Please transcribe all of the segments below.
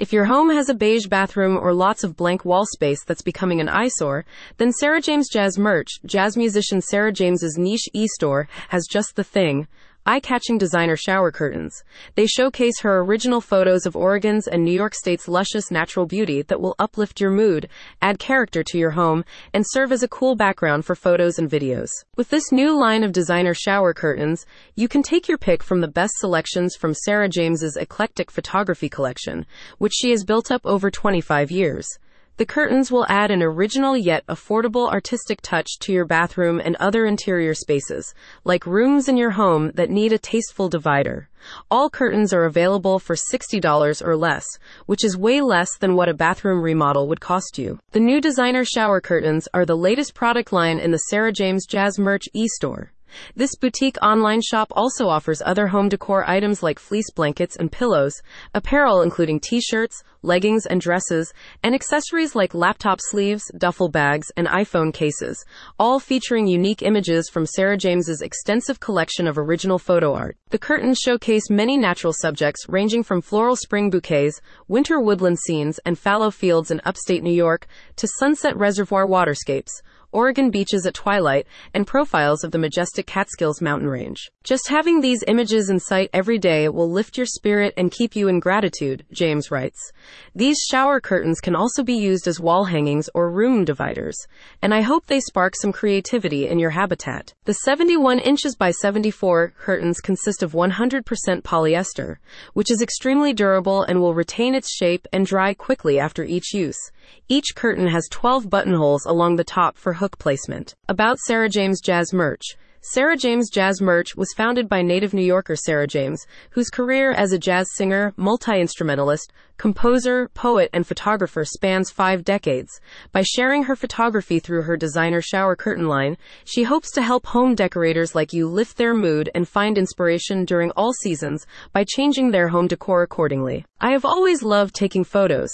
If your home has a beige bathroom or lots of blank wall space that's becoming an eyesore, then Sarah James Jazz Merch, jazz musician Sarah James's niche e-store, has just the thing eye-catching designer shower curtains. They showcase her original photos of Oregon's and New York State's luscious natural beauty that will uplift your mood, add character to your home, and serve as a cool background for photos and videos. With this new line of designer shower curtains, you can take your pick from the best selections from Sarah James's eclectic photography collection, which she has built up over 25 years. The curtains will add an original yet affordable artistic touch to your bathroom and other interior spaces, like rooms in your home that need a tasteful divider. All curtains are available for $60 or less, which is way less than what a bathroom remodel would cost you. The new designer shower curtains are the latest product line in the Sarah James Jazz Merch e-store. This boutique online shop also offers other home decor items like fleece blankets and pillows, apparel including t-shirts, leggings and dresses, and accessories like laptop sleeves, duffel bags, and iPhone cases, all featuring unique images from Sarah James's extensive collection of original photo art. The curtains showcase many natural subjects ranging from floral spring bouquets, winter woodland scenes, and fallow fields in upstate New York to sunset reservoir waterscapes Oregon beaches at twilight, and profiles of the majestic Catskills mountain range. Just having these images in sight every day will lift your spirit and keep you in gratitude, James writes. These shower curtains can also be used as wall hangings or room dividers, and I hope they spark some creativity in your habitat. The 71 inches by 74 curtains consist of 100% polyester, which is extremely durable and will retain its shape and dry quickly after each use. Each curtain has 12 buttonholes along the top for hook placement. About Sarah James Jazz Merch. Sarah James Jazz Merch was founded by native New Yorker Sarah James, whose career as a jazz singer, multi instrumentalist, composer, poet, and photographer spans five decades. By sharing her photography through her designer shower curtain line, she hopes to help home decorators like you lift their mood and find inspiration during all seasons by changing their home decor accordingly. I have always loved taking photos.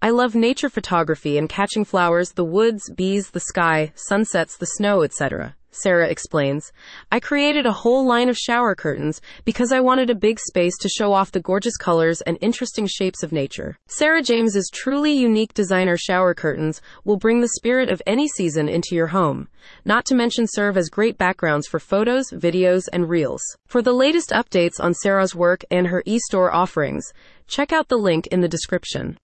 I love nature photography and catching flowers, the woods, bees, the sky, sunsets, the snow, etc. Sarah explains. I created a whole line of shower curtains because I wanted a big space to show off the gorgeous colors and interesting shapes of nature. Sarah James's truly unique designer shower curtains will bring the spirit of any season into your home, not to mention serve as great backgrounds for photos, videos, and reels. For the latest updates on Sarah's work and her e-store offerings, check out the link in the description.